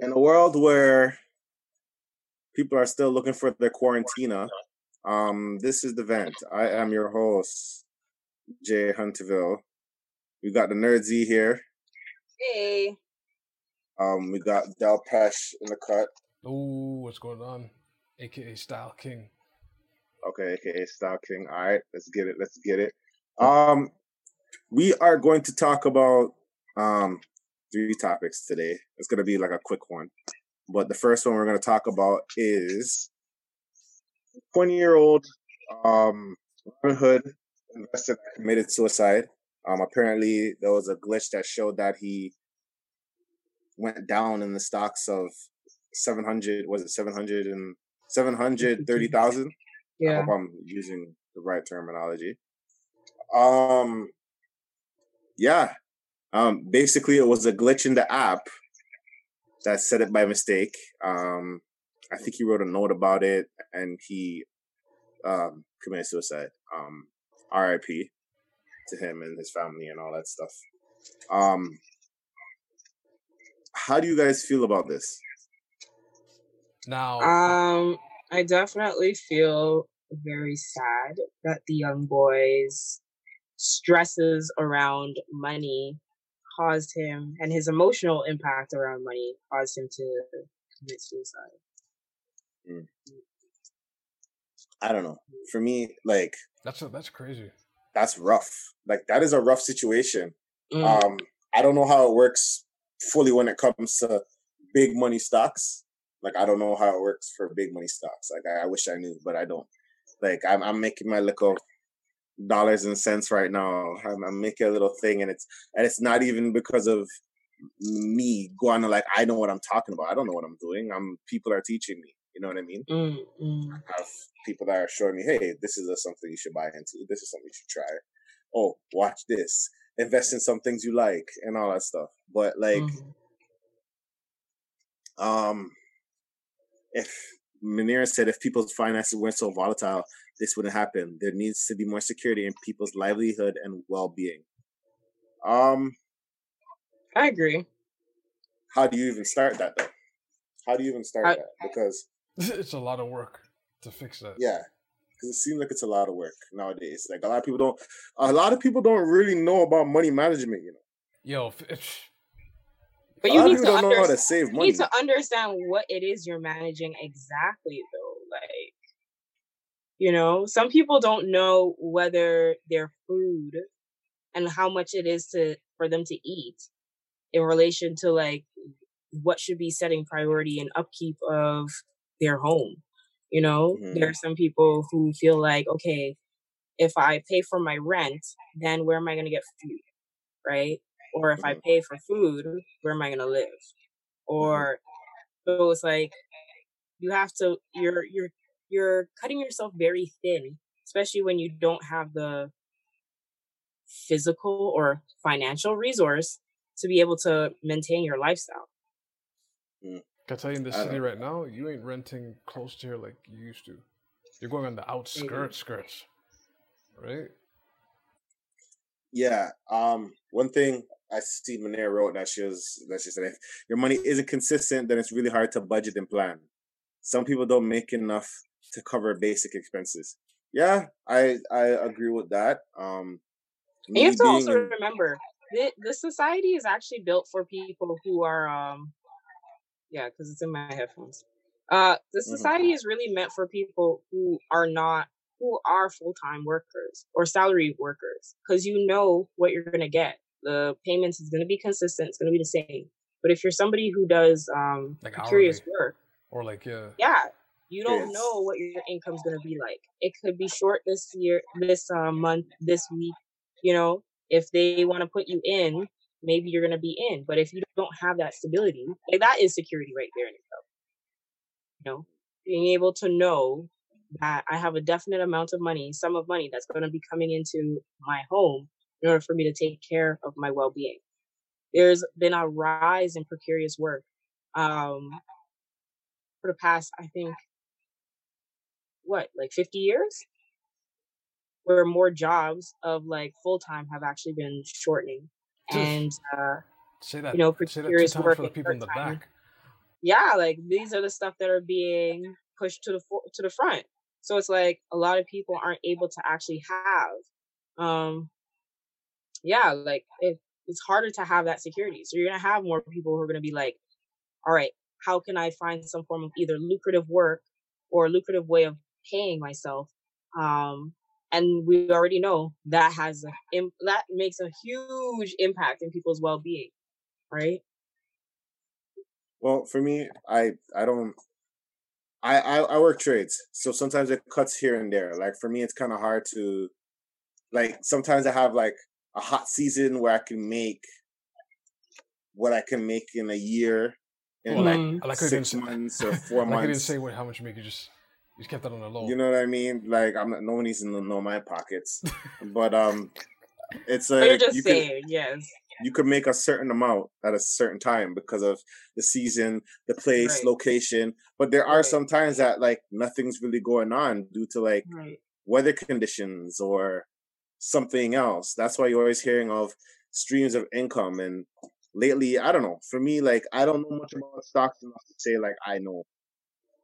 in a world where people are still looking for their quarantina, um, this is the vent. I am your host, Jay Hunterville. We got the Nerd Z here. Hey. Um, we got Del Pesh in the cut. Ooh, what's going on? AKA Style King. Okay, aka Style King. All right, let's get it. Let's get it. Um, we are going to talk about um three topics today. It's going to be like a quick one. But the first one we're going to talk about is 20 year old um, Robinhood investor committed suicide. Um, apparently, there was a glitch that showed that he went down in the stocks of 700, was it 700 and 730,000? Yeah. I hope I'm using the right terminology. Um, yeah, um, basically, it was a glitch in the app that set it by mistake. Um, I think he wrote a note about it, and he um, committed suicide. Um, R.I.P. to him and his family and all that stuff. Um, how do you guys feel about this? Now, Um, I definitely feel very sad that the young boy's stresses around money caused him, and his emotional impact around money caused him to commit suicide. I don't know. For me, like that's a, that's crazy. that's rough. Like that is a rough situation. Mm. Um, I don't know how it works fully when it comes to big money stocks. Like I don't know how it works for big money stocks. Like I, I wish I knew, but I don't. Like I'm, I'm making my little dollars and cents right now. I'm, I'm making a little thing, and it's and it's not even because of me going to like I know what I'm talking about. I don't know what I'm doing. I'm people are teaching me. You know what I mean? Mm, mm. I have people that are showing me, hey, this is a, something you should buy into. This is something you should try. Oh, watch this. Invest in some things you like and all that stuff. But like, Mhm. um, if Manira said if people's finances weren't so volatile, this wouldn't happen. There needs to be more security in people's livelihood and well-being. Um, I agree. how do you even start that though? How do you even start I- that? Because it's a lot of work to fix that. Yeah, because it seems like it's a lot of work nowadays. Like a lot of people don't, a lot of people don't really know about money management. You know, Yo, if, if, But a you lot need people to don't know how to understand. save You need to understand what it is you're managing exactly, though. Like, you know, some people don't know whether their food and how much it is to for them to eat in relation to like what should be setting priority and upkeep of their home. You know, Mhm. there are some people who feel like, okay, if I pay for my rent, then where am I going to get food? Right? Or if I Mhm. pay for food, where am I going to live? Or so it's like you have to you're you're you're cutting yourself very thin, especially when you don't have the physical or financial resource to be able to maintain your lifestyle. can I tell you in the I don't city right now, you ain't renting close to here like you used to. You're going on the outskirts, skirts, right? Yeah. Um. One thing I see Manera wrote that she was that she said if your money isn't consistent, then it's really hard to budget and plan. Some people don't make enough to cover basic expenses. Yeah, I I agree with that. Um. You have to also in- remember the the society is actually built for people who are um yeah, because it's in my headphones. Uh the Mhm. society is really meant for people who are not who are full-time workers or salary workers because you know what you're going to get. The payments is going to be consistent, it's going to be the same. But if you're somebody who does um Like hourly. work, Or like, yeah, yeah you don't Yes. know what your income's going to be like. It could be short this year this uh, month this week you know? If they want to put you in maybe you're going to be in but if you don't have that stability like that is security right there in itself. You know? Being able to know that i have a definite amount of money sum of money that's going to be coming into my home in order for me to take care of my well-being. There's been a rise in precarious work um for the past i think what like 50 years where more jobs of like full time have actually been shortening and uh say that. you know, say that two precarious work for the people in the part-time. back. yeah, like these are the stuff that are being pushed to the to the front. So it's like a lot of people aren't able to actually have, um, yeah, like it, it's harder to have that security. So you're gonna have more people who are gonna be like, all right, how can I find some form of either lucrative work or lucrative way of paying myself? Um, and we already know that has a, that makes a huge impact in people's well-being, right? Well, for me, I I don't. I, I, I work trades, so sometimes it cuts here and there. Like for me, it's kind of hard to, like sometimes I have like a hot season where I can make what I can make in a year in well, like, like six months or four like months. I didn't say what, how much you make. You just you just kept that on the low. You know what I mean? Like I'm not. No one needs to know my pockets, but um, it's like you're just you saying, can, yes you could make a certain amount at a certain time because of the season, the place, right. location. But there are right. some times that like nothing's really going on due to like right. weather conditions or something else. That's why you're always hearing of streams of income. And lately, I don't know. For me, like I don't know much about stocks enough to say like I know,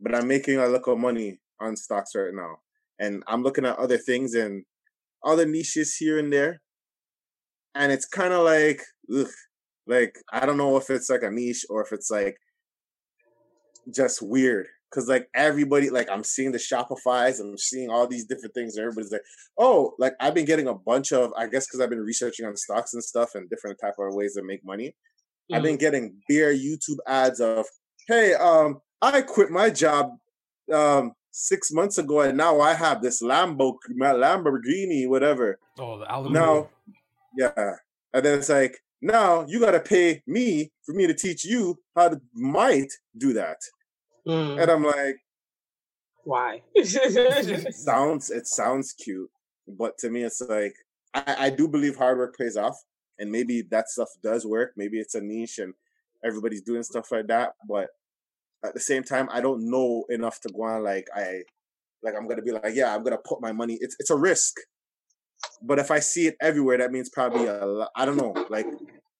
but I'm making a lot of money on stocks right now, and I'm looking at other things and other niches here and there and it's kind of like, ugh, like I don't know if it's like a niche or if it's like just weird. Cause like everybody, like I'm seeing the Shopify's, I'm seeing all these different things, and everybody's like, "Oh, like I've been getting a bunch of, I guess, because I've been researching on stocks and stuff and different type of ways to make money. Mm-hmm. I've been getting bare YouTube ads of, "Hey, um, I quit my job um six months ago, and now I have this Lambo, Lamborghini, whatever. Oh, the Now, yeah. And then it's like, now you got to pay me for me to teach you how to might do that. Mm. And I'm like, why? it sounds it sounds cute, but to me it's like I, I do believe hard work pays off, and maybe that stuff does work. Maybe it's a niche and everybody's doing stuff like that, but at the same time, I don't know enough to go on like I like I'm gonna be like, yeah, I'm gonna put my money. It's it's a risk. But if I see it everywhere, that means probably a I don't know. Like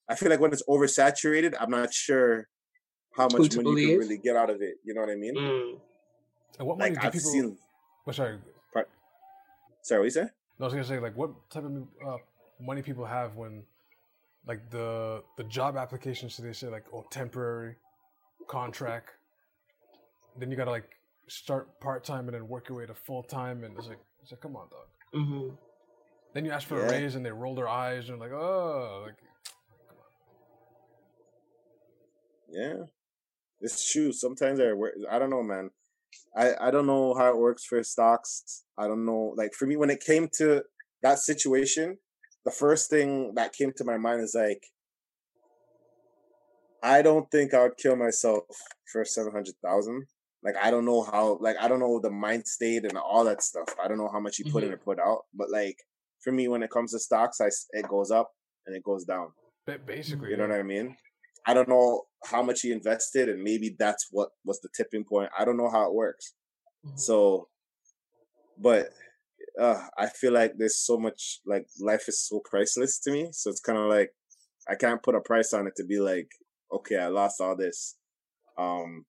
I feel like when it's oversaturated, I'm not sure how much money believe? you can really get out of it. You know what I mean? Mm. And what money like, do I've people? Seen, oh, sorry. Part, sorry, what you say? No, I was gonna say like what type of uh, money people have when like the the job applications they say like oh temporary contract then you gotta like start part-time and then work your way to full-time and it's like it's like come on dog mm-hmm. Then you ask for yeah. a raise and they roll their eyes and like, oh, like, yeah, it's true. Sometimes I work. I don't know, man. I I don't know how it works for stocks. I don't know. Like for me, when it came to that situation, the first thing that came to my mind is like, I don't think I would kill myself for seven hundred thousand. Like I don't know how. Like I don't know the mind state and all that stuff. I don't know how much you put mm-hmm. in or put out. But like for me when it comes to stocks, I it goes up and it goes down. But Basically, you know what I mean. I don't know how much he invested, and maybe that's what was the tipping point. I don't know how it works. Mm-hmm. So, but uh, I feel like there's so much like life is so priceless to me. So it's kind of like I can't put a price on it to be like, okay, I lost all this, um,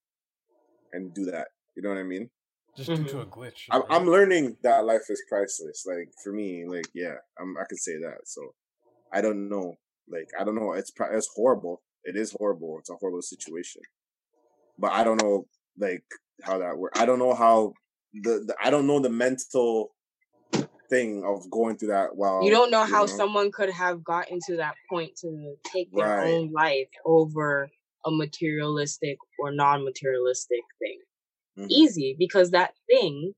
and do that. You know what I mean? just mm-hmm. due to a glitch. I'm, I'm, learning that life is priceless. Like for me, like yeah, I'm, I can say that. So I don't know. Like I don't know. It's it's horrible. It is horrible. It's a horrible situation. But I don't know like how that works. I don't know how the, the I don't know the mental thing of going through that while you don't know you how know. someone could have gotten to that point to take their right. own life over a materialistic or non-materialistic thing mm-hmm. easy because that thing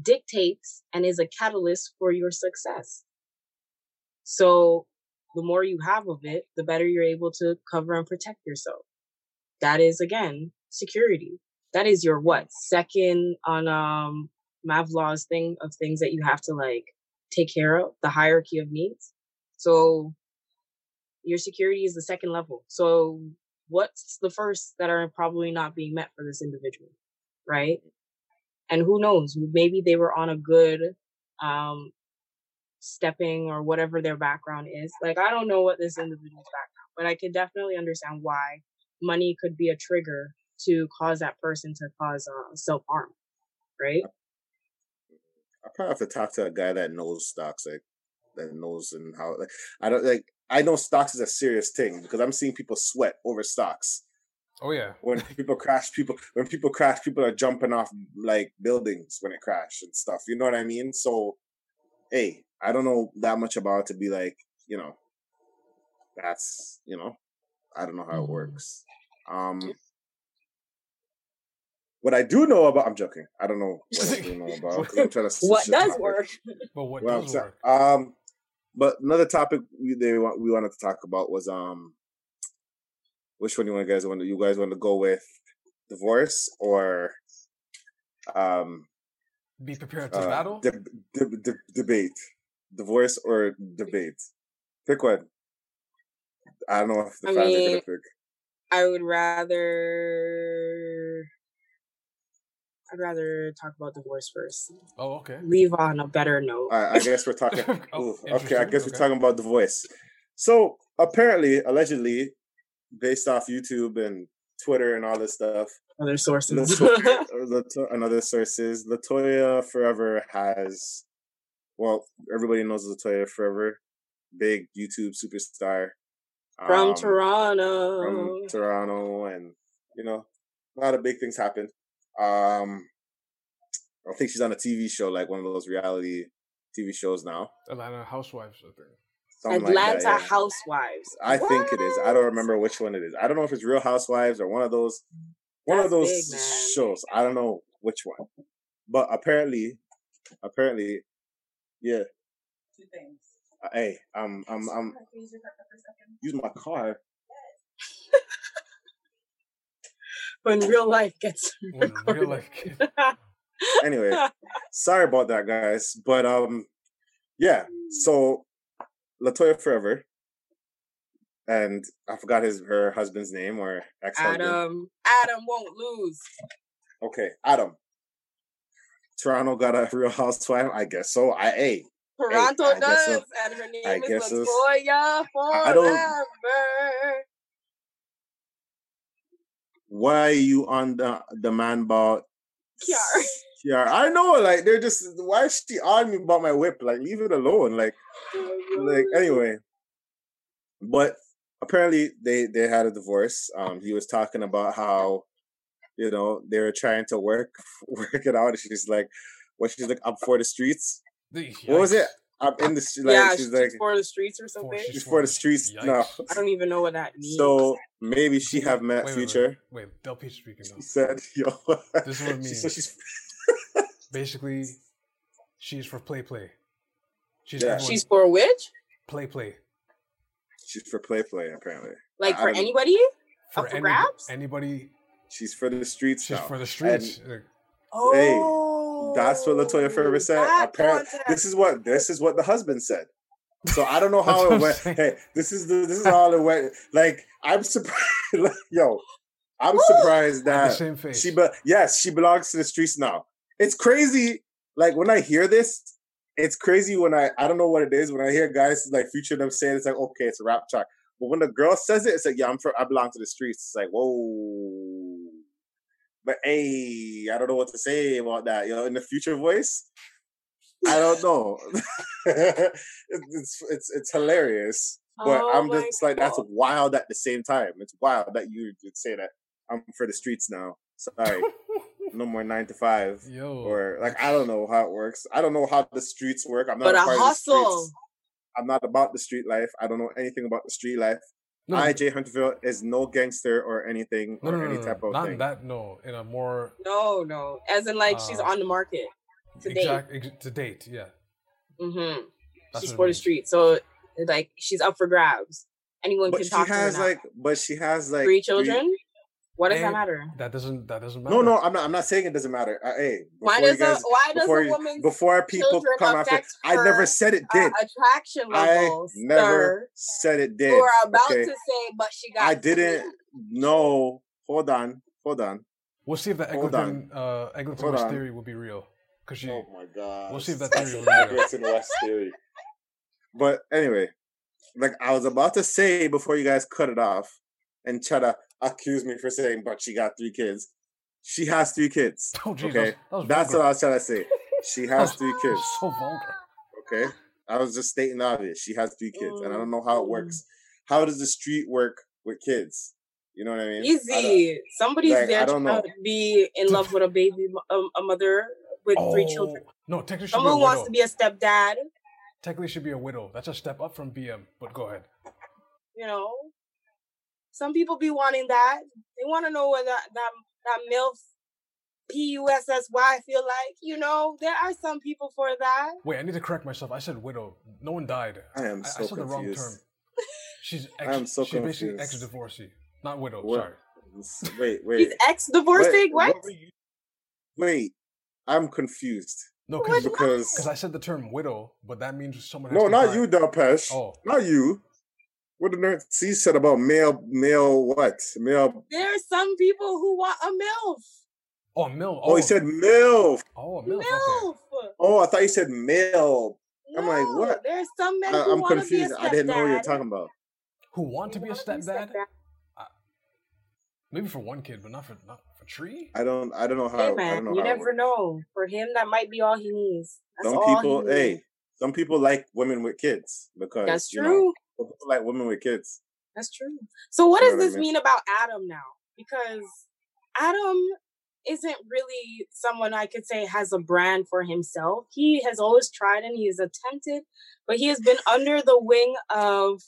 dictates and is a catalyst for your success. So the more you have of it, the better you're able to cover and protect yourself. That is again security. That is your what second on um Maslow's thing of things that you have to like take care of the hierarchy of needs. So your security is the second level. So what's the first that are probably not being met for this individual? right? And who knows, maybe they were on a good um stepping or whatever their background is. Like I don't know what this individual's background, but I can definitely understand why money could be a trigger to cause that person to cause uh, self harm, right? I probably have to talk to a guy that knows stocks, like that knows and how. Like I don't like. I know stocks is a serious thing because I'm seeing people sweat over stocks. Oh yeah. When people crash, people when people crash, people are jumping off like buildings when it crashed and stuff. You know what I mean? So, hey, I don't know that much about it to be like, you know, that's you know, I don't know how it works. Um, what I do know about, I'm joking. I don't know what I do know about. 'cause I'm trying to What does topic. work? But what Well, I'm does sorry. work? Um, but another topic we they want we wanted to talk about was um, which one you want guys want you guys want to go with, divorce or um, Be prepared to uh, battle. de- de- de- debate, divorce or debate. Pick one. I don't know if the I fans are gonna pick. I would rather. I'd rather talk about divorce first. oh okay. Leave on a better note. I, I guess we're talking. Oh, Ooh, okay, I interesting. guess we're talking about the voice. So apparently, allegedly, based off YouTube and Twitter and all this stuff, Other sources. Latoya, or and other sources, Latoya Forever has, well, everybody knows Latoya Forever, big YouTube superstar From um, Toronto. from Toronto, and you know, a lot of big things happen. Um, I think she's on a TV show, like one of those reality TV shows now. Atlanta Housewives. I think. Something like Atlanta that, yeah. Housewives. I think it is. I don't remember which one it is. I don't know if it's Real Housewives or one of those one of those big, shows. I don't know which one. But apparently apparently yeah. Two things. uh, Hey, I'm I'm I'm Can you use your cup for a second? use my car. When real life gets When real life kid. Anyway, sorry about that guys. But um yeah, so Latoya Forever and I forgot his her husband's name or ex husband. Adam Adam won't lose. Okay, Adam. Toronto got a real housewife. I guess so. I a. hey, Toronto I does, so. and her name I is guess so. Latoya I don't- Forever. Why are you on the the man about Kiara. Yeah, I know. Like they're just why is she on me about my whip? Like leave it alone. Like like anyway. But apparently they they had a divorce. Um, he was talking about how you know they were trying to work work it out. And she's like, what she's like, I'm for the streets. What was it? Yikes. I'm in the street. Like yeah, she's she's like, for the streets or something. she's she's for the streets now. Yikes. I don't even know what that means. So maybe she have met Wait, wait, wait. future. Wait, Del Peach speaking now. She said, "Yo." This is what it She- So means. she's Basically, she's for play play. She's Yeah. she's for which? play play. she's for play play apparently. Like I for don't- anybody? For, Up for any- grabs? anybody, She's for the streets she's now. for the streets. Like, Oh, That's what Latoya Forever said. Apparently, this is what this is what the husband said. So I don't know how it went. saying. Hey, this is the this is all it went. Like I'm surprised. like, yo, I'm Woo! surprised the that same face. she. But yes, she belongs to the streets now. It's crazy. Like when I hear this, it's crazy when I I don't know what it is when I hear guys like future them saying it's like okay, it's a rap track. But when the girl says it, it's like yeah, I'm for, I belong to the streets. It's like whoa. But hey, I don't know what to say about that. You know, in the future voice, I don't know. it's it's it's hilarious, but Oh I'm my just like that's wild at the same time. It's wild that you would say that I'm for the streets now. Sorry, no more nine to five. Yo, Or like I don't know how it works. I don't know how the streets work. I'm not But a a part of the hustle. streets. I'm not about the street life. I don't know anything about the street life. No, no, I, Jay Hunterville, is no gangster or anything no, or no, no, any no, type no, of not thing. that. No, in a more No, no. As in, like she's Uh, on the market. To date. ex- to date. Yeah, Mm-hmm. That's She's what it for the street, so like she's up for grabs. Anyone but can talk to her has like, but she has like three children. What does that matter? that doesn't that doesn't matter. No, no, I'm not. I'm not saying it doesn't matter. Uh, hey, Why before you does a why does a you- woman's before people come after, affect I never said it uh, did. attraction levels. I never sir? said it did. You were about okay? to say, but she got. I didn't. No, hold on, hold on. We'll see if the Hold Eglinton uh, Eglinton West theory will be real. Cause she, Oh my god. We'll see if that theory will be real. Eglinton West theory. But anyway, like I was about to say before you guys cut it off, and try to accuse me for saying, but she got three kids. She has three kids. Oh, geez, okay, that was, that was that's what I was trying to say. She has three kids. So vulgar. Okay, I was just stating the obvious. She has three kids, and I don't know how it Mm. works. How does the street work with kids? You know what I mean? I Easy. Somebody's like, there don't to be in love with a baby, mo- um, a mother with three children. Oh, No, technically Someone be a wants to be a stepdad. Technically should be a widow. That's a step up from BM. But go ahead. You know, some people be wanting that. They want to know what that that that milf P U S S Y feel like. You know, there are some people for that. Wait, I need to correct myself. I said widow. No one died. I am I, so I said the wrong confused. term. She's I ex, am so she's basically confused. ex-divorcee, not widow. What- Sorry. Wait, wait. He's ex divorcing. What? were you- Wait, I'm confused No, What? because because I said the term widow, but that means someone. Has no, to not die. you, Delpesh. Oh. not you. What did Nerd C said about male, male what? Male. There are some people who want a milf. Oh, milf. Oh, he oh. said MILF. Oh, a MILF. Okay. Oh, I thought you said male. I'm like, No, what? There's some men I, who I'm want to be a confused. I didn't know what you were stepdad. talking about. Who want to be a wanna stepdad? Maybe for one kid, but not for not for three. I don't. I don't know how. Hey I don't know you how. never know. For him, that might be all he needs. That's Some all people, he needs. hey, some people like women with kids because That's you know, true. some people like women with kids. That's true. So what You does what I this mean? mean about Adam now? Because Adam isn't really someone I could say has a brand for himself. He has always tried and he has attempted, but he has been under the wing of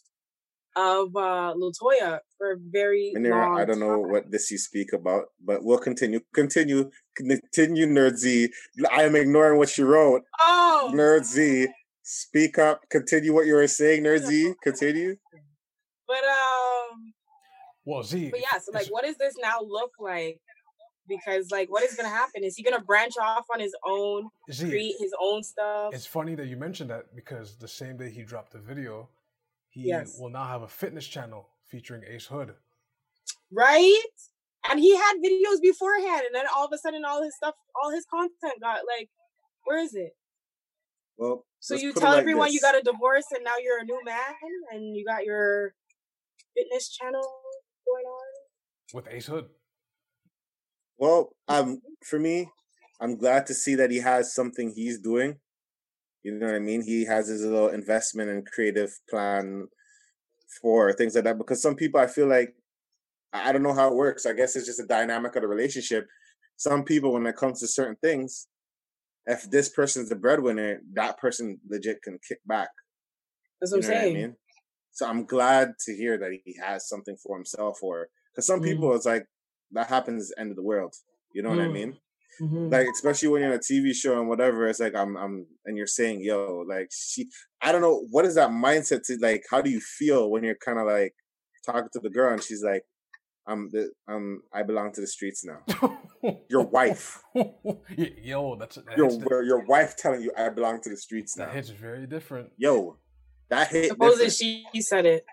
of uh Latoya for a very long I don't know what this you speak about, but we'll continue. Continue. Continue, Nerd Z. I am ignoring what you wrote. Oh, Nerd Z, speak up. Continue what you were saying, Nerd Z. Continue. but um, Well, Z. but yeah. So like, what does this now look like? Because like, what is gonna happen? Is he gonna branch off on his own, Z, create his own stuff? It's funny that you mentioned that because the same day he dropped the video, he Yes. will now have a fitness channel featuring Ace Hood. right? And he had videos beforehand, and then all of a sudden, all his stuff, all his content got like, where is it? Well, So let's you tell like everyone you got a divorce, and now you're a new man, and you got your fitness channel going on. with Ace Hood. Well, um, for me, I'm glad to see that he has something he's doing. You know what I mean? He has his little investment and creative plan for things like that. Because some people, I feel like, I I don't know how it works. I guess it's just a dynamic of the relationship. Some people, when it comes to certain things, if this person's the breadwinner, that person legit can kick back. That's what I'm what I mean? So I'm glad to hear that he has something for himself, or because some Mm. people, it's like that happens the end of the world. You know what I Mm. mean? Mhm. Like especially when you're on a TV show and whatever, it's like I'm I'm and you're saying, yo, like she I don't know, what is that mindset to like how do you feel when you're kinda like talking to the girl and she's like, I'm the um I belong to the streets now. Your wife. Yo, that's that Your hits, di- your wife telling you I belong to the streets that now. hits very different. Yo, that hit Supposedly different. she said it.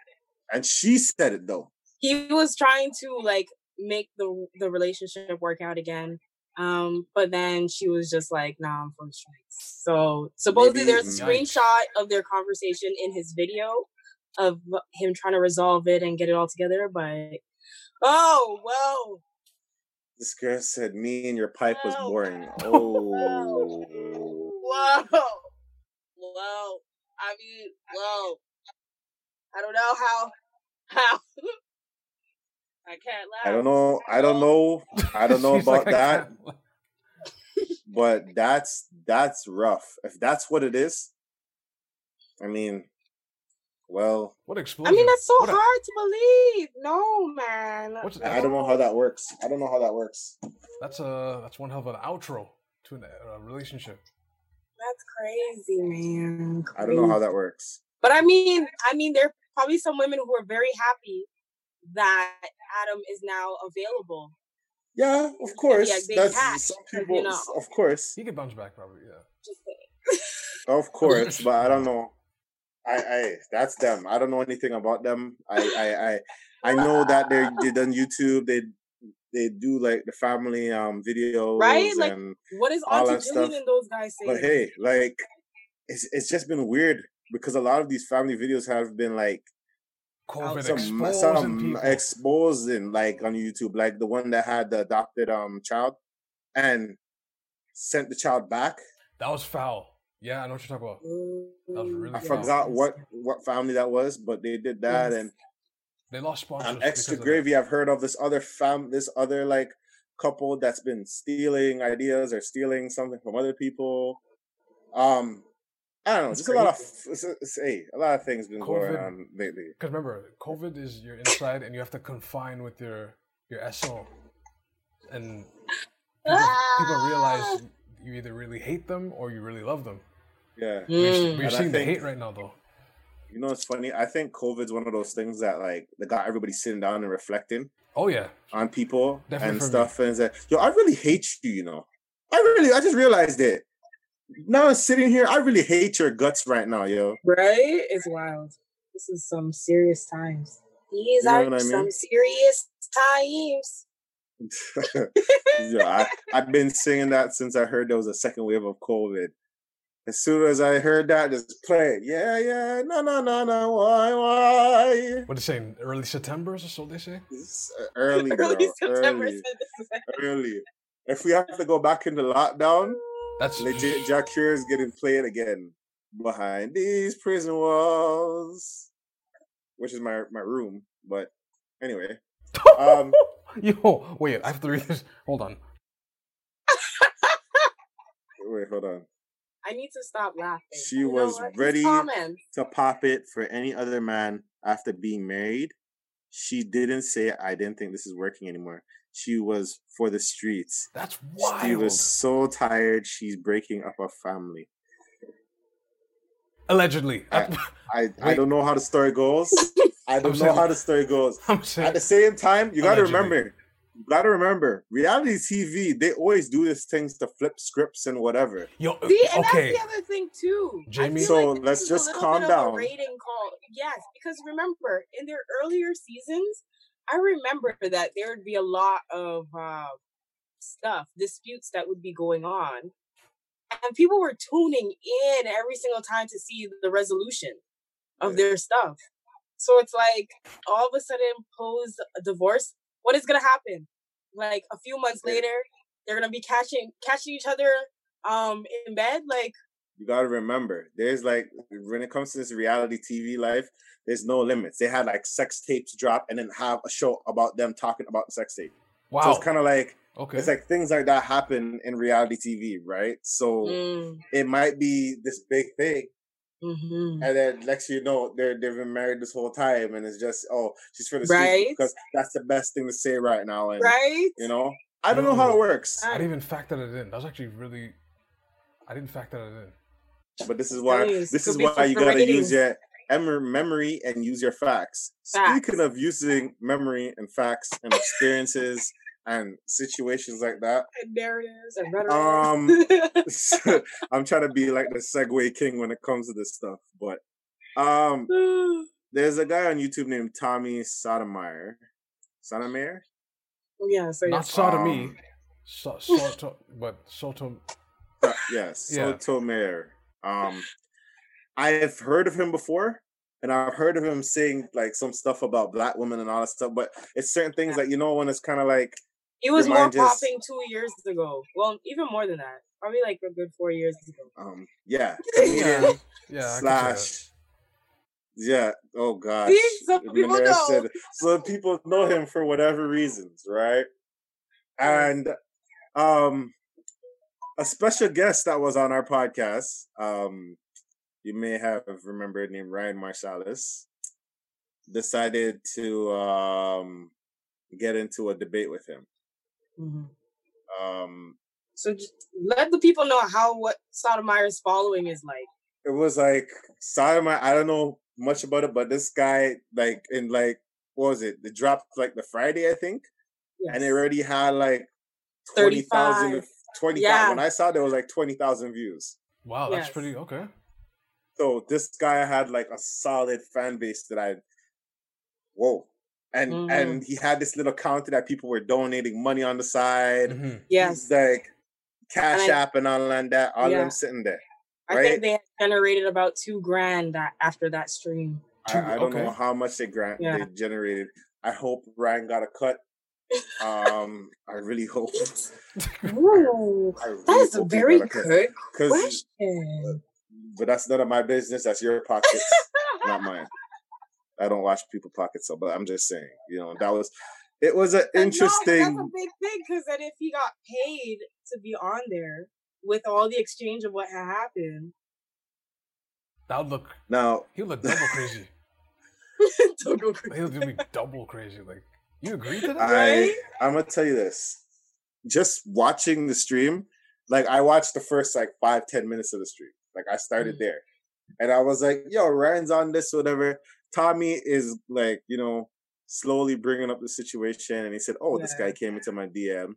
And she said it though. He was trying to like make the the relationship work out again. Um, but then she was just like, "Nah, I'm from the streets." So supposedly Maybe- there's a Yikes. screenshot of their conversation in his video of him trying to resolve it and get it all together. But oh well, This girl said me and your pipe was boring. Oh whoa, whoa. I mean, whoa. I don't know how how. I can't laugh. I don't know. I don't know. I don't know She's like, about that. but that's that's rough. If that's what it is, I mean, well, What explosion? I mean, that's so What a- hard to believe. No, man. What's- I don't know how that works. I don't know how that works. That's a that's one hell of an outro to a uh, relationship. That's crazy, man. I don't know how that works. But I mean, I mean, there are probably some women who are very happy that Adam is now available. Yeah, of course. Yeah, big that's catch, some 'cause, people. you know. Of course, He could bounce back probably. Yeah. Just of course. but I don't know. I, I, that's them. I don't know anything about them. I, I, I, I know that they they done YouTube. They, they do like the family um videos, Right? Like, and What is All Auntie that Jillian stuff. and those guys saying? But hey, like it's it's just been weird because a lot of these family videos have been like COVID some exposing some people. exposing like on YouTube, like the one that had the adopted um child and sent the child back. that was foul. Yeah, I know what you're talking about. That was really I Yes, forgot what what family that was, but they did that Yes. and They lost sponsors. on extra gravy i've heard of this other fam this other like couple that's been stealing ideas or stealing something from other people um i don't know That's just a lot of it's, it's, hey, a lot of things been going on lately Because remember, COVID is you're inside and you have to confine with your your SO, and people, people Ah! realize you either really hate them or you really love them. Yeah But you're, Mm. but you're And I seeing the hate right now, though. you know it's funny i think covid's one of those things that like that got everybody sitting down and reflecting Oh yeah, on people Definitely and for me. stuff and it's like yo i really hate you you know i really i just realized it now I'm sitting here i really hate your guts right now yo Right? It's wild. This is some serious times. These You know are I mean? some serious times. yeah, I, I've been singing that since I heard there was a second wave of COVID. As soon as I heard that, just play it. Yeah, yeah, no, no, no, no, why, why? what are they saying? Early September or so they say. It's uh, early, girl, Early September. early, said this is- early. If we have to go back into lockdown, That's legit Jack Cure is getting played again behind these prison walls, which is my my room. But anyway, um, Yo, wait, I have to read this. Hold on. wait, hold on. I need to stop laughing. She You was ready to pop it for any other man after being married. She didn't say, I didn't think this is working anymore. She was for the streets. That's wild. She was so tired, she's breaking up a family. Allegedly. I- I, I don't know how the story goes. I don't know saying- how the story goes. I'm saying. At the same time, you gotta remember, you gotta remember, reality TV, they always do these things to flip scripts and whatever. Yo, See, and okay. that's the other thing too. Jamie? So, like let's just a little calm bit of a down. rating call. Yes, because remember, in their earlier seasons, I remember that there would be a lot of uh, stuff, disputes that would be going on, and people were tuning in every single time to see the resolution of their stuff. So it's like all of a sudden, pose divorce. What is gonna happen? Like a few months Yeah. later, they're gonna be catching catching each other um in bed. Like you got to remember there's like when it comes to this reality tv life there's no limits they had like sex tapes drop and then have a show about them talking about the sex tape Wow. so it's kind of like okay. it's like things like that happen in reality tv right so mm, it might be this big thing mhm. and then next you know they're they've been married this whole time and it's just oh she's for the Right. streets because that's the best thing to say right now and right? you know i don't know how it works I didn't even factor it in. That was actually really. I didn't factor it in. But this is why Please, this could is why you gotta use your em- memory and use your facts. Facts. Speaking of using memory and facts and experiences and situations like that, And narratives and rhetoric. Um, I'm trying to be like the segue king when it comes to this stuff. But um, there's a guy on YouTube named Tommy Sotomayor. Sotomayor? yeah, so Not yeah. sodomy, Um, so, soto, but soto. Uh, yes, Yeah. Sotomayor. Um, I've heard of him before, and I've heard of him saying like some stuff about black women and all that stuff. But it's certain things that you know when it's kind of like he was more mind just- popping two years ago. Well, even more than that. Probably like a good four years ago. um, yeah, Yeah, yeah. I can see that. slash. Yeah. Oh gosh. See, some people Manera know. said- so people know him for whatever reasons, right? And um, a special guest that was on our podcast, um, you may have remembered named Ryan Marsalis, decided to um get into a debate with him. Mhm. Um, So just let the people know how what Sotomayor's following is like. it was like Sodomite. I don't know much about it, but this guy, like, in like, what was it? It dropped like the Friday, I think, Yes. and it already had like 20,000. 35. 20,000. Yeah. When I saw, there was like 20,000 views. Wow, that's Yes. pretty okay. So this guy had like a solid fan base that I, whoa. And Mhm. and he had this little counter that people were donating money on the side. Mhm. yes. He's like Cash And I- App and all and that. All of them sitting there. I think they generated about two grand that, after that stream. I, I don't know how much they grant Yeah. they generated. I hope Ryan got a cut. Um, I really hope. Ooh, I really that is a hope he very got a cut. question. but that's none of my business. That's your pockets, not mine. I don't watch people pocket so but I'm just saying, you know, that was it was an But no, interesting. that's a big thing because then if he got paid to be on there with all the exchange of what had happened, That would look. Now, He would look double crazy. don't go crazy. He would be double crazy. Like you agree to that? I I'm gonna tell you this. Just watching the stream, like I watched the first like five ten minutes of the stream. Like I started Mm. there, and I was like, "Yo, Ryan's on this, whatever." Tommy is like, you know, slowly bringing up the situation, and he said, "Oh, this guy came into my DM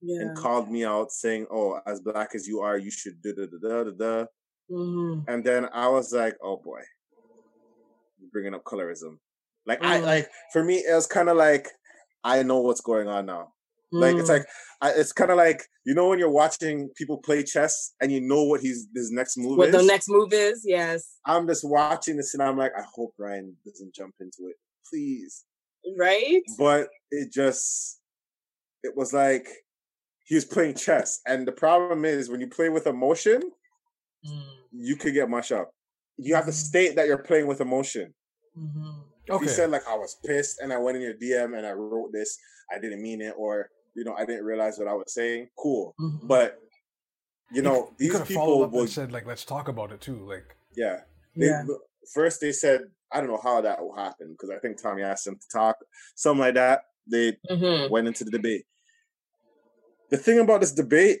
Yeah. and called me out, saying, "Oh, as black as you are, you should da da da da da." da." Mhm. And then I was like, "Oh boy, bringing up colorism." Like I Mm. like for me, it was kind of like I know what's going on now. Like it's Mm. like I, it's kind of like you know when you're watching people play chess and you know what he's his next move what is. the next move is. Yes. I'm just watching this and I'm like, I hope Ryan doesn't jump into it, please. Right? But it just it was like he was playing chess, and the problem is when you play with emotion, Mm. you could get mush up. You have to Mhm. state that you're playing with emotion. Mhm. If Okay. you said like I was pissed and I went in your DM and I wrote this, I didn't mean it, or you know I didn't realize what I was saying. Cool, Mhm. but you know you these could have people followed up would and said like, "Let's talk about it too." Like, yeah. They, yeah. First they said I don't know how that will happen because I think Tommy asked them to talk, something like that. They Mhm. went into the debate. The thing about this debate,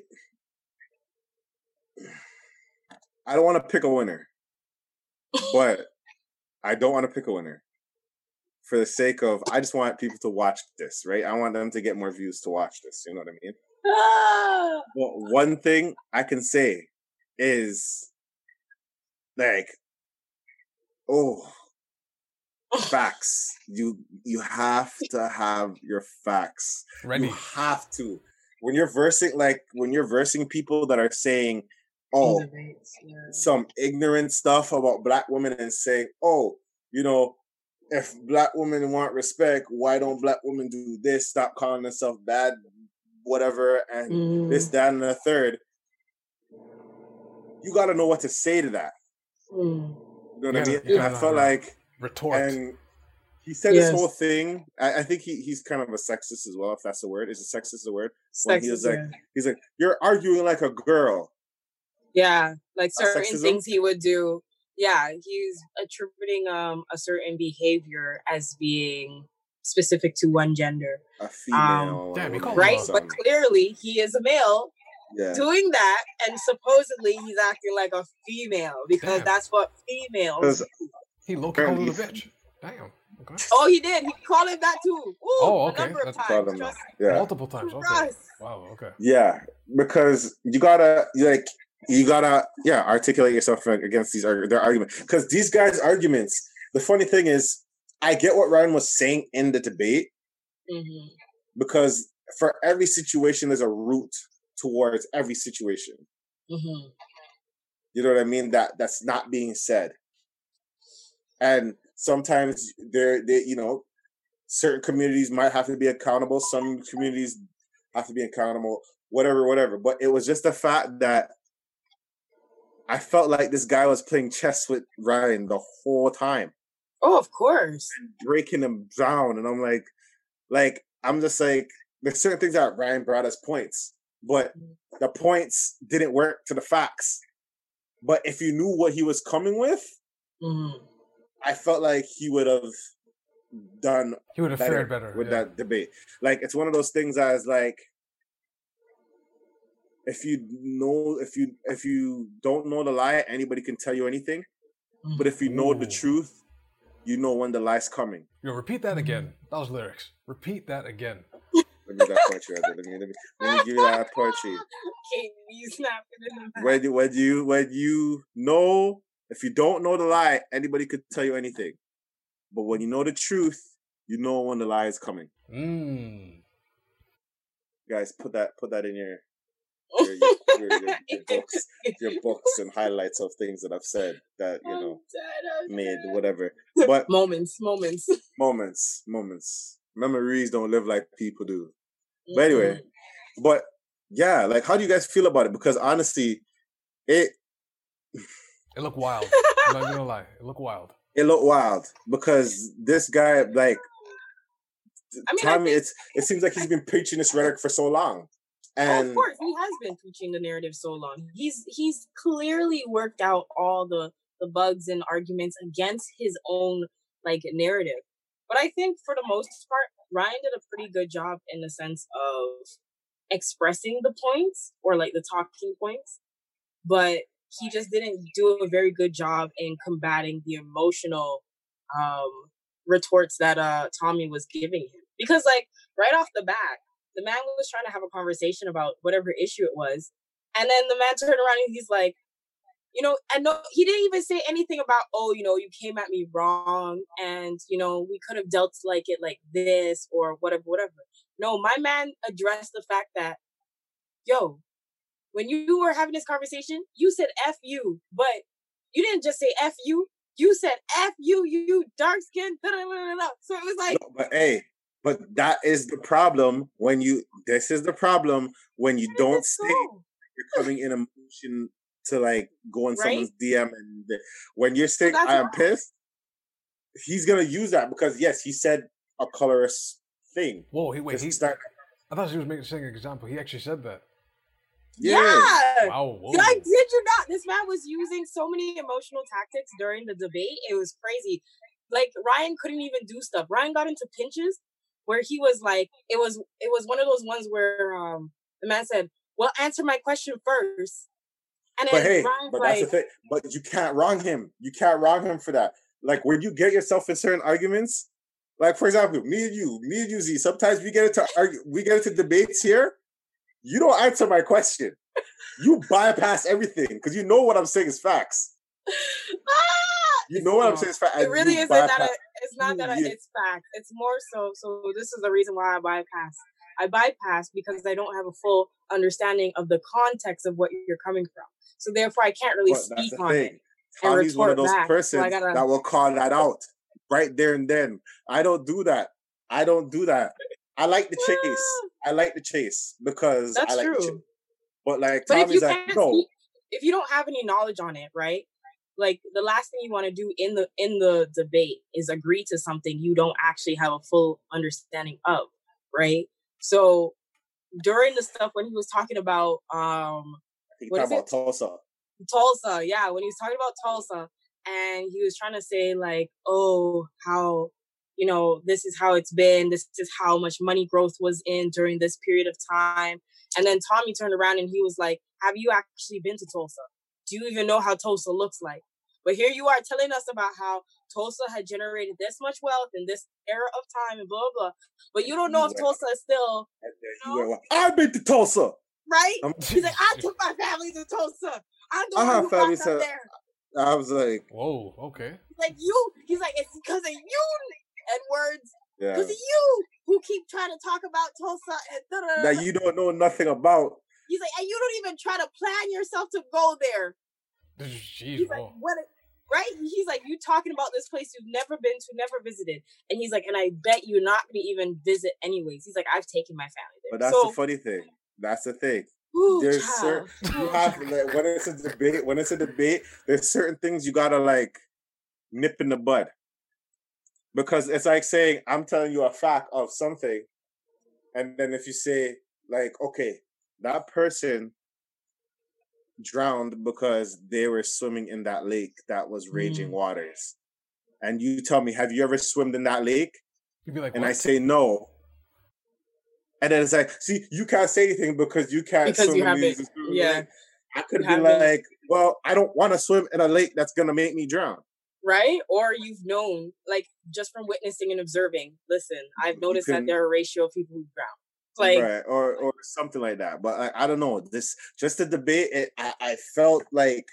I don't want to pick a winner, but I don't want to pick a winner for the sake of I just want people to watch this, right? I want them to get more views to watch this. You know what I mean? Ah! Well, one thing I can say is like, oh, facts. You you have to have your facts. ready? You have to. When you're versing, like when you're versing people that are saying, "Oh, Debates, yeah. some ignorant stuff about black women," and saying, "Oh, you know, if black women want respect, why don't black women do this? Stop calling themselves bad, whatever." And Mm. this, that, and the third. You got to know what to say to that. Mm. You know what I mean? you And I gotta felt know. like, Retort. and he said Yes. this whole thing. I, I think he, he's kind of a sexist as well, if that's the word. Is it sexist the word? When he was like, yeah. he's like, you're arguing like a girl. Yeah, like certain things he would do. Yeah, he's attributing um a certain behavior as being specific to one gender. A female. Damn, or he called whatever, Right? him But clearly he is a male yeah. doing that and supposedly he's acting like a female because Damn. that's what females he low key called her a apparently- bitch. Damn. Okay. Oh, he did. He called him that too. Ooh, Oh, a okay. number of That's- Called times. him Yeah. Multiple times. Okay. Wow. Okay. Yeah. Because you gotta, like, you gotta, yeah, articulate yourself against these, their arguments. Because these guys' arguments, the funny thing is, I get what Ryan was saying in the debate, Mhm. because for every situation there's a route towards every situation Mhm. you know what i mean that that's not being said and sometimes there they you know certain communities might have to be accountable some communities have to be accountable whatever whatever but it was just the fact that i felt like this guy was playing chess with ryan the whole time Oh, of course. breaking him down. And I'm like, like, I'm just like, there's certain things that Ryan brought as points, but the points didn't work to the facts. But if you knew what he was coming with, Mhm. I felt like he would have done He would have better, fared better with yeah. that debate. Like, it's one of those things as like, if you know, if you if you don't know the lie, anybody can tell you anything. Mm. But if you know the truth, you know when the lie's coming. Yo, repeat that mm. again. That was lyrics. Repeat that again. Let me get that poetry. Let me, let me, let me give you that poetry. Okay, you snapping in the back. When, when you when you know if you don't know the lie, anybody could tell you anything. But when you know the truth, you know when the lie is coming. Mmm. Guys, put that put that in your your, your, your, your, your books, your books and highlights of things that I've said that you know dead, made dead. whatever. But moments, moments. moments, moments, memories don't live like people do. But anyway, but yeah, like how do you guys feel about it? Because honestly, it It looked wild. I'm not gonna lie. It looked wild. it looked wild because this guy like I mean, I Tommy, think- it's it seems like he's been preaching this rhetoric for so long, and of course, he has been preaching the narrative so long. He's he's clearly worked out all the the bugs and arguments against his own like narrative. But I think for the most part, Ryan did a pretty good job in the sense of expressing the points or like the talking points. But he just didn't do a very good job in combating the emotional um retorts that uh Tommy was giving him. Because like right off the bat, the man was trying to have a conversation about whatever issue it was. And then the man turned around and he's like, you know, and no, he didn't even say anything about, oh, you know, you came at me wrong and, you know, we could have dealt like it like this or whatever, whatever. No, my man addressed the fact that, yo, when you were having this conversation, you said F you, but you didn't just say F you. You said F you, you, dark skin. So it was like, No, but hey, but that is the problem when you. This is the problem when you don't it's say you're coming in emotion to like go in Right? someone's DM and when you're saying that's I am wrong. pissed, he's gonna use that because yes, he said a colorist thing. Whoa, he wait, Just he start- I thought he was making saying an example. He actually said that. Yeah. Wow, whoa. Like, did you not? This man was using so many emotional tactics during the debate. It was crazy. Like Ryan couldn't even do stuff. Ryan got into pinches where he was like, it was it was one of those ones where um the man said, "Well, answer my question first. And But hey, Ryan's but like, that's the thing. But you can't wrong him. You can't wrong him for that. Like when you get yourself in certain arguments, like for example, me and you, me and you, Z. Sometimes we get into argue, we get into debates here. You don't answer my question. You bypass everything because you know what I'm saying is facts. ah! You know what I'm saying is facts. It really isn't that. A, it's not that. You- it's fact. It's more so. So this is the reason why I bypass. I bypass because I don't have a full understanding of the context of what you're coming from. So therefore, I can't really that's speak on thing. it. and Tommy's one of those back, so I persons gotta- that will call that out right there and then. I don't do that. I don't do that. I like the chase. Ah. I like the chase because That's I like true. But like But Tommy's like, no, speak, if you don't have any knowledge on it, right? Like the last thing you want to do in the in the debate is agree to something you don't actually have a full understanding of, right? So during the stuff when he was talking about um what is Tulsa. Tulsa, yeah, when he was talking about Tulsa and he was trying to say like, oh, how you know, this is how it's been, this is how much money growth was in during this period of time. And then Tommy turned around and he was like, Have you actually been to Tulsa? Do you even know how Tulsa looks like? But here you are telling us about how Tulsa had generated this much wealth in this era of time and blah blah. blah. But you don't know if Tulsa is still And then No. he went, well, I've been to Tulsa. right. I'm- He's like, I took my family to Tulsa. I'm the I one have who brought family them there. I was like, Whoa, okay. like you. He's like, it's because of you and words. yeah, Because of you who keep trying to talk about Tulsa and that you don't know nothing about. He's like, and you don't even try to plan yourself to go there. Jeez, He's like, what? a- Right? He's like, you talking about this place you've never been to, never visited, and he's like, and I bet you're not going to even visit anyways. He's like, I've taken my family there. But that's so, the funny thing. That's the thing. ooh, there's child. You have like, when it's a debate. When it's a debate, there's certain things you gotta like nip in the bud because it's like saying I'm telling you a fact of something, and then if you say like, okay, that person drowned because they were swimming in that lake that was raging Mm. waters, and you tell me, have you ever swum in that lake? You'd be like, and I say no. And then it's like, see, you can't say anything because you can't Because swim you in haven't- these- yeah. I could be like, well, I don't want to swim in a lake that's gonna make me drown. right? Or you've known, like, just from witnessing and observing. Listen, I've noticed can- that there are a ratio of people who drown. Like, right, or or something like that. But I, I don't know. This just the debate. It, I, I felt like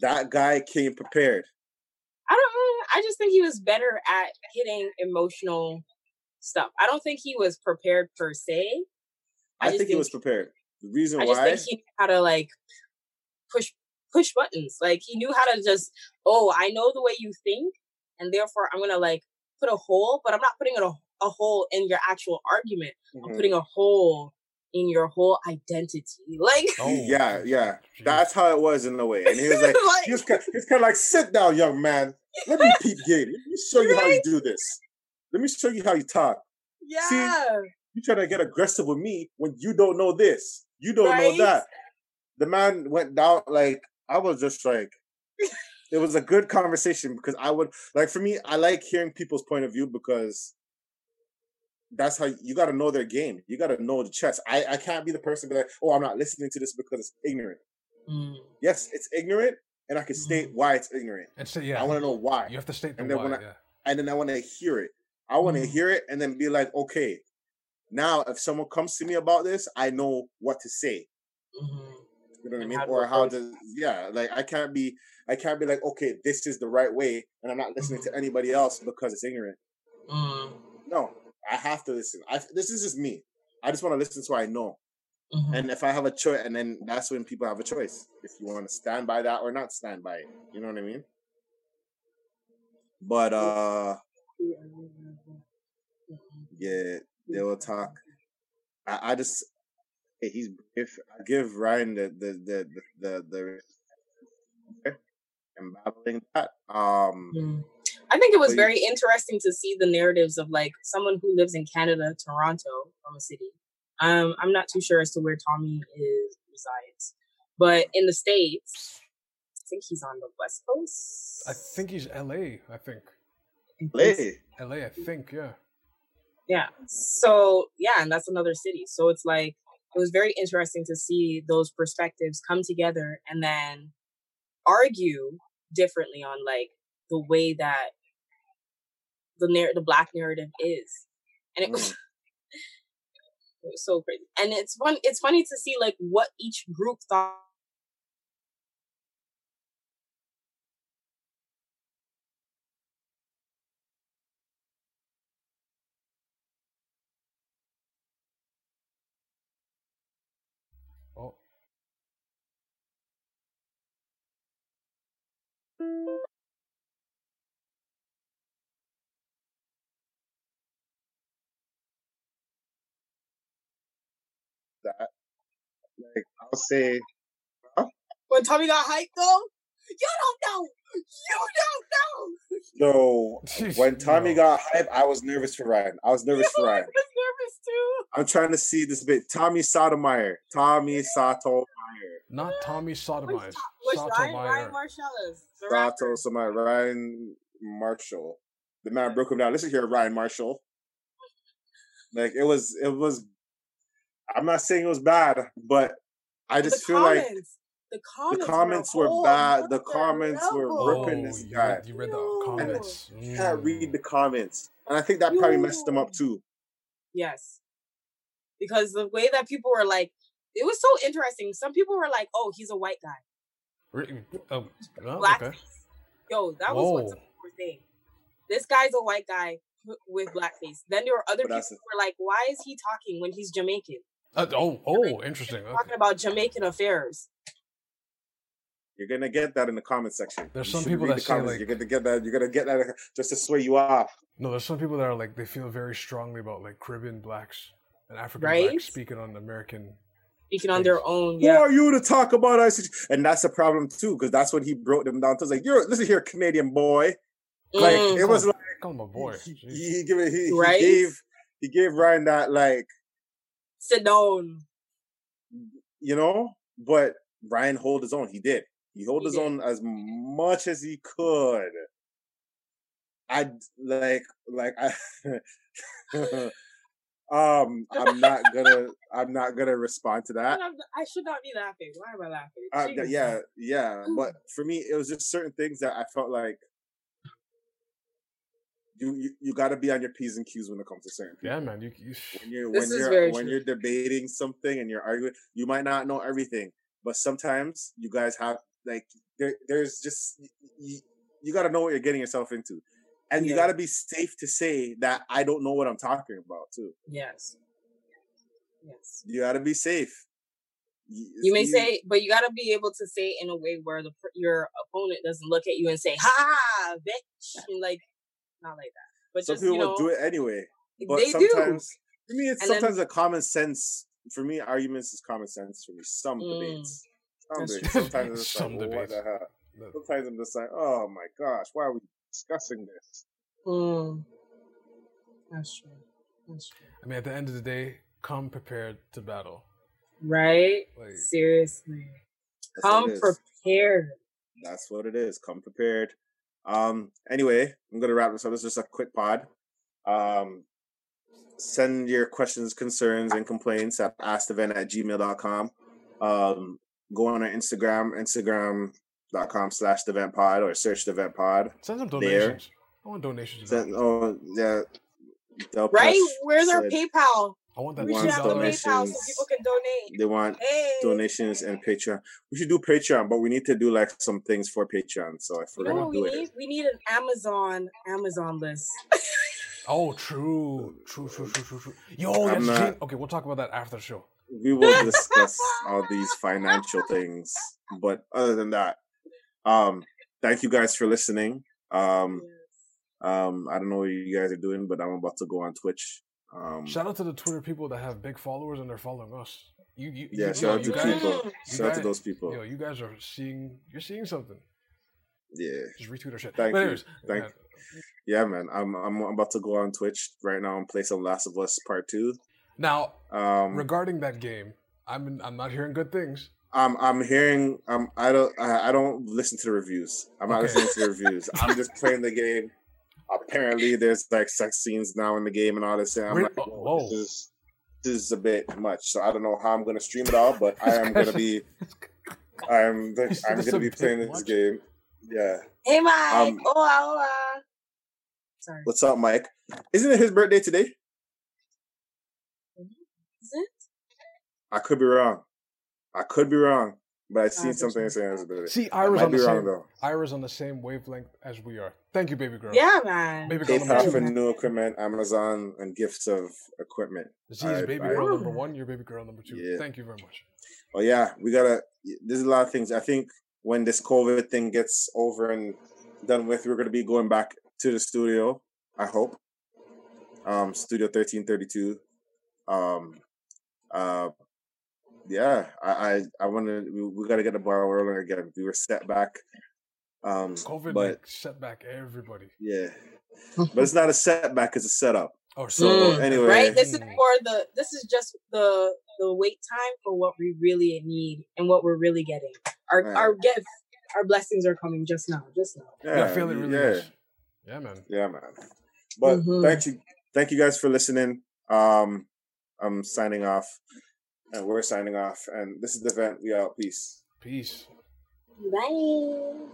that guy came prepared. I don't know. I just think he was better at hitting emotional stuff. I don't think he was prepared per se. I, just think he was prepared. The reason why I just think he knew how to like push push buttons. Like he knew how to just, oh, I know the way you think, and therefore I'm gonna like put a hole, but I'm not putting it a, a hole in your actual argument. I'm Mhm. putting a hole in your whole identity. Like, Oh, yeah, yeah, that's how it was in a way. And he was like, Like- he was kind, he was kind of like, sit down, young man. Let me peep game. Let me show you how you do this. Let me show you how you talk. yeah, You trying to get aggressive with me when you don't know this. You don't Right? know that. The man went down like I was just like it was a good conversation because I would like for me, I like hearing people's point of view because that's how you gotta know their game. You gotta know the chess. I, I can't be the person be like, oh, I'm not listening to this because it's ignorant. Mm, Yes, it's ignorant, and I can state why it's ignorant. And so yeah, I want to know why. You have to state the And then why. when I- yeah. and then I want to hear it. I want to Mm. hear it and then be like, okay, now if someone comes to me about this, I know what to say. mhm. You know what I mean? Or how approach to, yeah, like I can't be, I can't be like, okay, this is the right way, and I'm not listening to anybody else because it's ignorant. Mm, No, I have to listen. I this is just me. I just want to listen so I know. mhm. And if I have a choice, and then that's when people have a choice if you want to stand by that or not stand by it. You know what I mean? But uh, yeah, they will talk. I, I just he's if I give Ryan the the the the the, the and battling that. Um Mm. I think it was very interesting to see the narratives of like someone who lives in Canada, Toronto, from a city. Um, I'm not too sure as to where Tommy is resides, but in the states, I think he's on the west coast. I think he's L.A. I think play. L.A. I think yeah. Yeah. So yeah, and that's another city. So it's like it was very interesting to see those perspectives come together and then argue differently on like the way that the narr- the black narrative is. And it was Mm. it was so crazy. And it's fun it's funny to see like what each group thought That like I'll say when Tommy got hyped though. You don't know. You don't know. yo when Tommy Yo. got hype, I was nervous for Ryan. I was nervous for Ryan. I was nervous too. I'm trying to see this bit. Tommy Sotomayor. Tommy Sotomayor. not Tommy sodomized. Which Ryan, Ryan Sotomayor. Marcellus. Sato rapper. Sotomayor. Ryan Marshall. The man broke him down. Listen here, Ryan Marshall. Like it was it was I'm not saying it was bad, but I just the feel like the comments, the comments were whole bad. The another comments were level. ripping this you guy. Read, you read the No. comments. You can't read Mm. the comments. And I think that probably messed them up too. Yes, because the way that people were like, it was so interesting. Some people were like, "Oh, he's a white guy, Re- oh, oh, blackface." okay. Yo, that was what some people were saying. This guy's a white guy with blackface. Then there were other But people who were like, "Why is he talking when he's Jamaican? Uh, oh, oh, interesting. Okay. Talking about Jamaican affairs." You're gonna get that in the comment section. There's You some people that the say, comments. like- you're gonna get that. You're gonna get that just to sway you off. No, there's some people that are like they feel very strongly about like Caribbean blacks and African Right? blacks speaking on American. Speaking on their own, Who yeah. are you to talk about us? And that's a problem too, because that's when he broke them down. To was like, "You're listen here, Canadian boy." Like Mm, it was like Call him a boy. he, Jeez. he, he, give it- he, he gave he gave Ryan that like sit down. you know, but Ryan hold his own. He did. He hold He his did. own as much as he could. I like like I. um, I'm not gonna. I'm not gonna respond to that. I should not be laughing. Why am I laughing? Uh, yeah, yeah. But for me, it was just certain things that I felt like you you, you got to be on your p's and q's when it comes to certain people. Yeah, man. You, you When you're This when is you're very when true. you're debating something and you're arguing, you might not know everything, but sometimes you guys have like there there's just you, you got to know what you're getting yourself into, and you got to be safe to say that I don't know what I'm talking about too. Yes. Yes. You got to be safe. You may say, but you gotta be able to say it in a way where the your opponent doesn't look at you and say, "Ha, bitch," and like not like that. But some just people you know, do it anyway. But they do. sometimes, for me, it's And then- sometimes a common sense. For me, arguments is common sense. For me, some Mm, debates. Some debates. Sometimes it's Some like, what debates. the hell? Sometimes I'm just like, oh my gosh, why are we discussing this? Mm. That's true. That's true. I mean, at the end of the day, come prepared to battle. Right? Like, Seriously, come prepared. That's what it is. Come prepared. Um. Anyway, I'm gonna wrap this up. This is just a quick pod. Um. Send your questions, concerns, and complaints at askthevent at gmail.com. Um. Go on our Instagram, instagram.com slash the vent pod or search the vent pod. send some There. donations. I want donations. Send, oh yeah. Del Right? Plush Where's our PayPal? I want that We should have a $2 PayPal so donations. people can donate. They want Hey, donations and Patreon. We should do Patreon, but we need to do like some things for Patreon. So if You we're know gonna what do we it, need? We need an Amazon Amazon list. Oh, true, true, true, true, true, true. Yo, I'm that's not- okay. We'll talk about that after the show. we will discuss all these financial things. But other than that, um, thank you guys for listening. Um, um, I don't know what you guys are doing, but I'm about to go on Twitch. Um, Shout out to the Twitter people that have big followers and they're following us. You, you, yeah, you, shout yo, out to guys, people. Shout out to those people. Yo, you guys are seeing. You're seeing something. Yeah, Just retweet our shit. Thank but you. Thank yeah, yeah, man. I'm I'm about to go on Twitch right now and play some Last of Us Part Two. Now, Um, regarding that game, I'm I'm not hearing good things. I'm I'm hearing um I don't I, I don't listen to the reviews. I'm not listening to the reviews. I'm just playing the game. Apparently, there's like sex scenes now in the game and all this. And I'm Re- like, oh, whoa, whoa. this is this is a bit much. So I don't know how I'm gonna stream it all, but I am gonna be I'm You I'm gonna be bit playing this much? game. Yeah. Hey, Mike. Um, hola, hola. Sorry. What's up, Mike? Isn't it his birthday today? Is it? I could be wrong. I could be wrong, but I seen Ah, something that's saying it's his. See, I Ira's on the same. though. Ira's on the same wavelength as we are. Thank you, baby girl. Yeah, man. Baby girl PayPal number for two. new equipment, Amazon, and gifts of equipment. Z is I- baby I- girl number one. You're baby girl number two. Yeah. Thank you very much. Oh yeah, we gotta. There's a lot of things. I think when this COVID thing gets over and done with, we're gonna be going back to the studio. I hope. Um, Studio thirteen thirty two. Um, uh, yeah, I I, I want to. We, we gotta get the ball rolling again. We were set back. Um, COVID but like, set back everybody. yeah, but it's not a setback; it's a setup. Oh, So Mm, anyway, right? This is for the. This is just the the wait time for what we really need and what we're really getting. Our Right. our gift, our blessings are coming just now. Just now. Yeah, I feel it really yeah. much. Yeah, man. Yeah, man. But Mhm. thank you, thank you guys for listening. Um, I'm signing off, and we're signing off. And this is the Vent. We out. Peace. Peace. Bye.